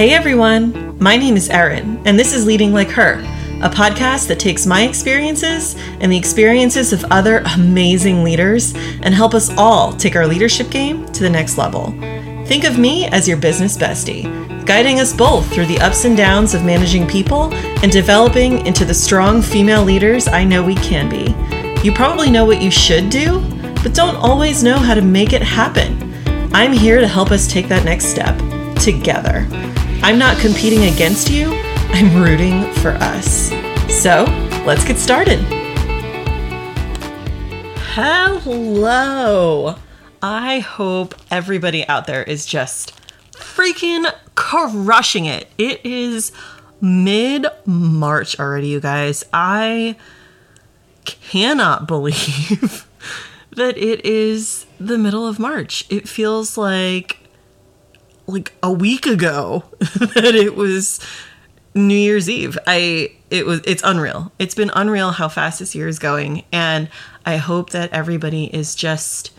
Hey everyone, my name is Erin, and this is Leading Like Her, a podcast that takes my experiences and the experiences of other amazing leaders and help us all take our leadership game to the next level. Think of me as your business bestie, guiding us both through the ups and downs of managing people and developing into the strong female leaders I know we can be. You probably know what you should do, but don't always know how to make it happen. I'm here to help us take that next step together. I'm not competing against you, I'm rooting for us. So let's get started. Hello. I hope everybody out there is just freaking crushing it. It is mid March already, you guys. I cannot believe that it is the middle of March. It feels like like a week ago that it was New Year's Eve. I it was it's unreal. It's been unreal how fast this year is going and I hope that everybody is just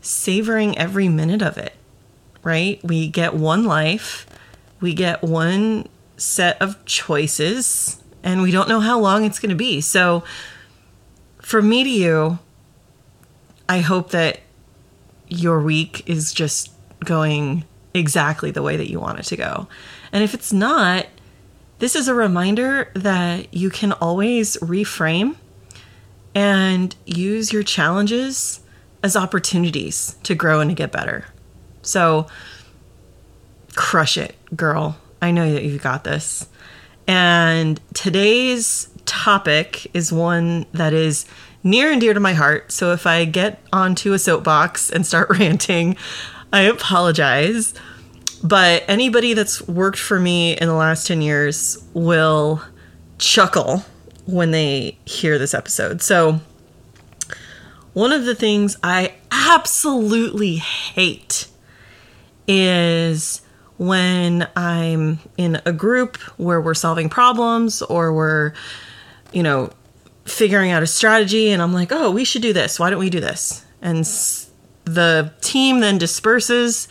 savoring every minute of it. Right? We get one life. We get one set of choices and we don't know how long it's going to be. So from me to you, I hope that your week is just going exactly the way that you want it to go. And if it's not, this is a reminder that you can always reframe and use your challenges as opportunities to grow and to get better. So, crush it, girl. I know that you've got this. And today's topic is one that is near and dear to my heart. So, if I get onto a soapbox and start ranting, I apologize. But anybody that's worked for me in the last 10 years will chuckle when they hear this episode. So, one of the things I absolutely hate is when I'm in a group where we're solving problems or we're, you know, figuring out a strategy and I'm like, oh, we should do this. Why don't we do this? And the team then disperses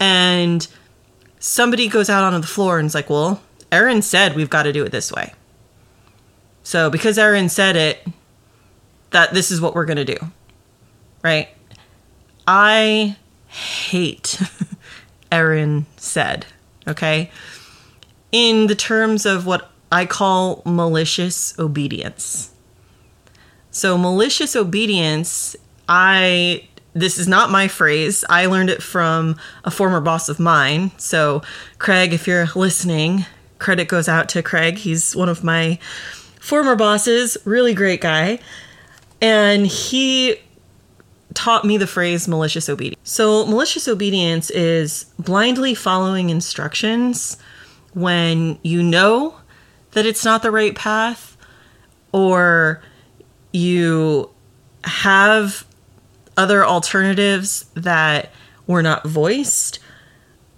and somebody goes out onto the floor and is like, well, Erin said we've got to do it this way. So because Erin said it, that this is what we're going to do. Right? I hate Erin said, okay? In the terms of what I call malicious obedience. So malicious obedience, I this is not my phrase. I learned it from a former boss of mine. So, Craig, if you're listening, credit goes out to Craig. He's one of my former bosses, really great guy. And he taught me the phrase malicious obedience. So, malicious obedience is blindly following instructions when you know that it's not the right path or you have other alternatives that were not voiced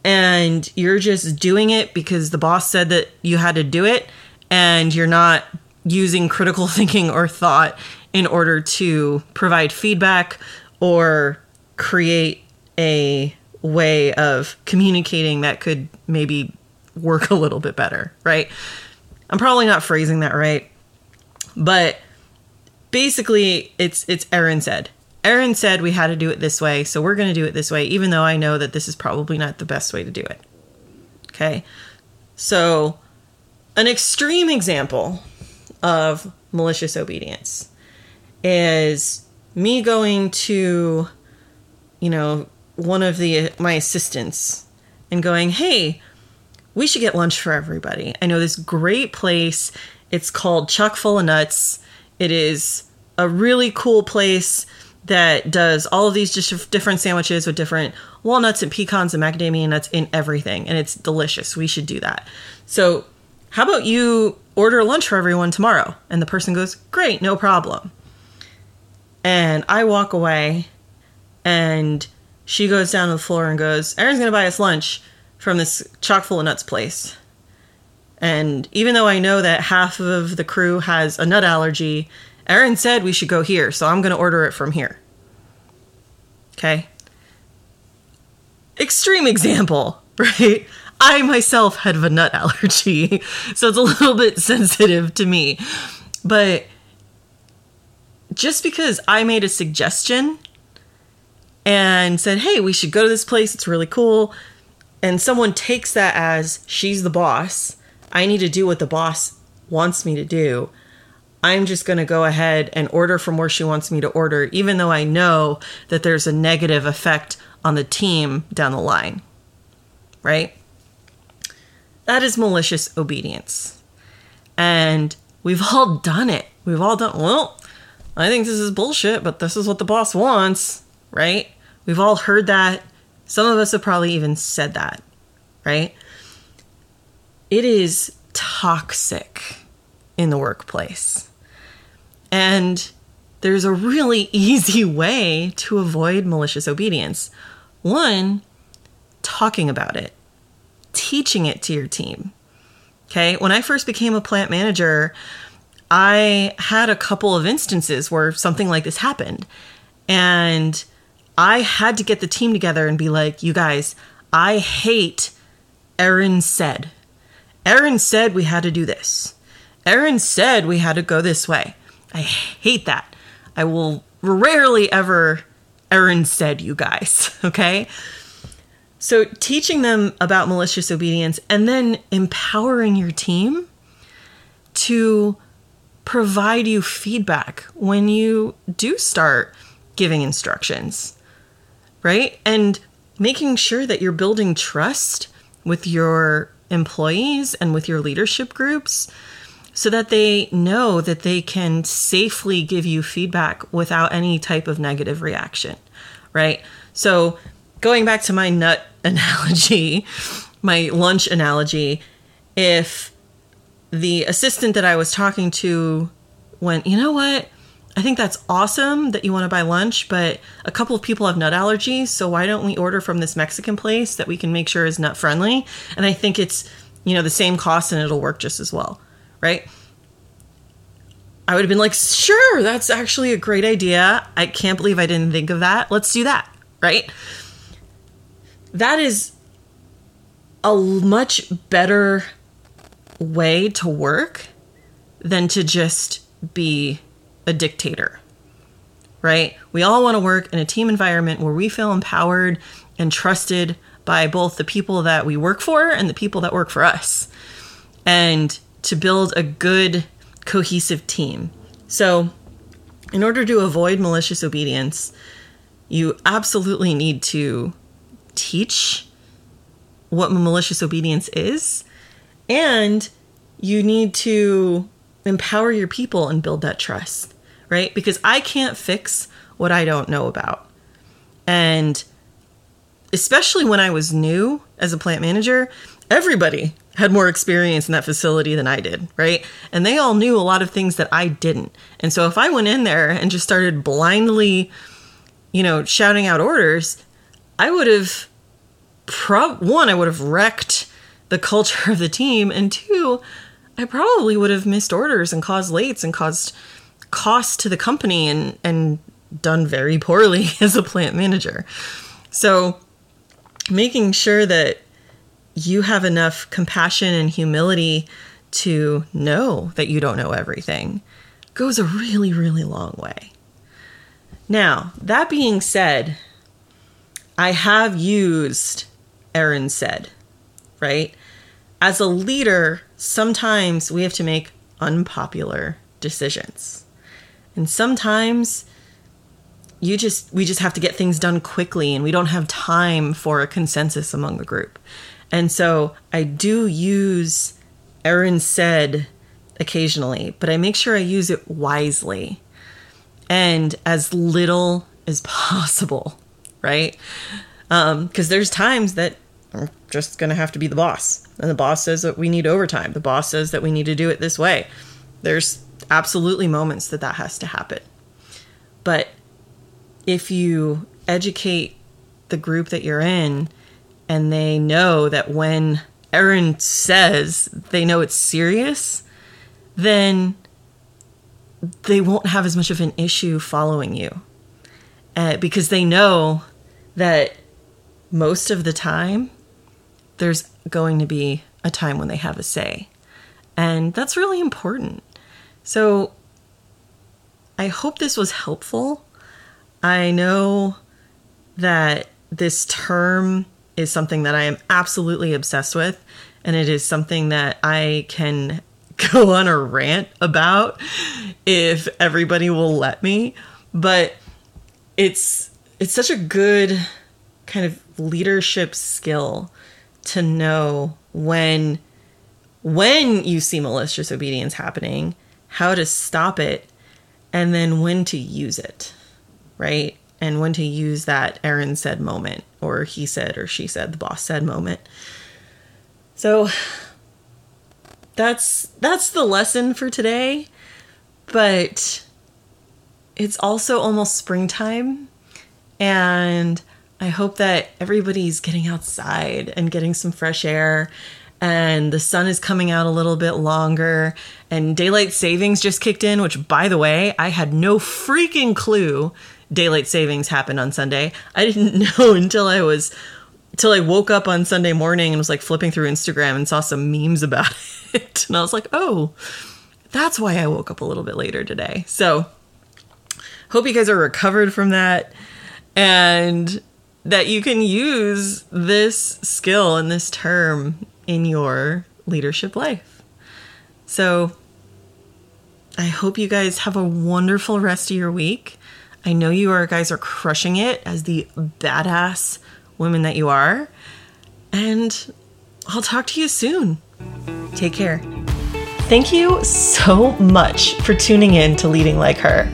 and you're just doing it because the boss said that you had to do it and you're not using critical thinking or thought in order to provide feedback or create a way of communicating that could maybe work a little bit better, right? I'm probably not phrasing that right, but basically it's it's Erin said. Erin said we had to do it this way, so we're going to do it this way, even though I know that this is probably not the best way to do it. Okay. So, an extreme example of malicious obedience is me going to, you know, one of the my assistants and going, "Hey, we should get lunch for everybody. I know this great place. It's called Chuck Full of Nuts. It is a really cool place that does all of these just different sandwiches with different walnuts and pecans and macadamia nuts in everything. And it's delicious. We should do that. So, how about you order lunch for everyone tomorrow? And the person goes, Great, no problem. And I walk away and she goes down to the floor and goes, Erin's to buy us lunch from this chock full of nuts place. And even though I know that half of the crew has a nut allergy Erin said we should go here, so I'm going to order it from here. Okay. Extreme example, right? I myself have a nut allergy, so it's a little bit sensitive to me. But just because I made a suggestion and said, hey, we should go to this place, it's really cool, and someone takes that as she's the boss, I need to do what the boss wants me to do. I'm just going to go ahead and order from where she wants me to order, even though I know that there's a negative effect on the team down the line. Right? That is malicious obedience. And we've all done it. We've all done, well, I think this is bullshit, but this is what the boss wants. Right? We've all heard that. Some of us have probably even said that. Right? It is toxic in the workplace. And there's a really easy way to avoid malicious obedience. One, talking about it, teaching it to your team. Okay, when I first became a plant manager, I had a couple of instances where something like this happened. And I had to get the team together and be like, you guys, I hate Erin said. Erin said we had to do this. Erin said we had to go this way. I hate that. I will rarely ever Erin said you guys, okay? So teaching them about malicious obedience and then empowering your team to provide you feedback when you do start giving instructions, right? And making sure that you're building trust with your employees and with your leadership groups so that they know that they can safely give you feedback without any type of negative reaction, right? So, going back to my nut analogy, my lunch analogy, if the assistant that I was talking to went, you know what? I think that's awesome that you want to buy lunch, but a couple of people have nut allergies, so why don't we order from this Mexican place that we can make sure is nut friendly? And I think it's, you know, the same cost and it'll work just as well right? I would have been like, sure, that's actually a great idea. I can't believe I didn't think of that. Let's do that, right? That is a much better way to work than to just be a dictator, right? We all want to work in a team environment where we feel empowered and trusted by both the people that we work for and the people that work for us. And to build a good, cohesive team. So, in order to avoid malicious obedience, you absolutely need to teach what malicious obedience is, and you need to empower your people and build that trust, right? Because I can't fix what I don't know about. And especially when I was new as a plant manager, everybody had more experience in that facility than I did, right? And they all knew a lot of things that I didn't. And so if I went in there and just started blindly, you know, shouting out orders, I would have prob one, I would have wrecked the culture of the team, and two, I probably would have missed orders and caused lates and caused cost to the company and and done very poorly as a plant manager. So making sure that you have enough compassion and humility to know that you don't know everything goes a really, really long way. Now, that being said, I have used Erin said, right? As a leader, sometimes we have to make unpopular decisions. And sometimes you just we just have to get things done quickly and we don't have time for a consensus among the group. And so I do use Erin said occasionally, but I make sure I use it wisely and as little as possible, right? Because um, there's times that I'm just going to have to be the boss. And the boss says that we need overtime. The boss says that we need to do it this way. There's absolutely moments that that has to happen. But if you educate the group that you're in and they know that when Erin says they know it's serious, then they won't have as much of an issue following you uh, because they know that most of the time there's going to be a time when they have a say. And that's really important. So I hope this was helpful. I know that this term is something that I am absolutely obsessed with, and it is something that I can go on a rant about if everybody will let me. But it's it's such a good kind of leadership skill to know when when you see malicious obedience happening, how to stop it and then when to use it. Right? And when to use that Erin said moment or he said or she said the boss said moment. So that's that's the lesson for today. But it's also almost springtime and I hope that everybody's getting outside and getting some fresh air and the sun is coming out a little bit longer and daylight savings just kicked in which by the way I had no freaking clue daylight savings happened on Sunday. I didn't know until I was till I woke up on Sunday morning and was like flipping through Instagram and saw some memes about it. And I was like, "Oh, that's why I woke up a little bit later today." So, hope you guys are recovered from that and that you can use this skill and this term in your leadership life. So, I hope you guys have a wonderful rest of your week. I know you are guys are crushing it as the badass women that you are. And I'll talk to you soon. Take care. Thank you so much for tuning in to Leading Like Her.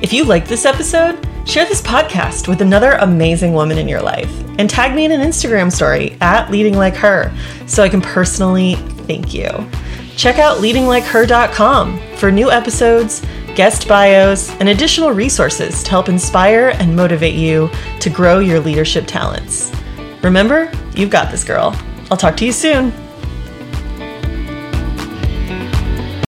If you liked this episode, share this podcast with another amazing woman in your life and tag me in an Instagram story at Leading Like Her so I can personally thank you. Check out leadingLikeHer.com for new episodes, guest bios, and additional resources to help inspire and motivate you to grow your leadership talents. Remember, you've got this, girl. I'll talk to you soon.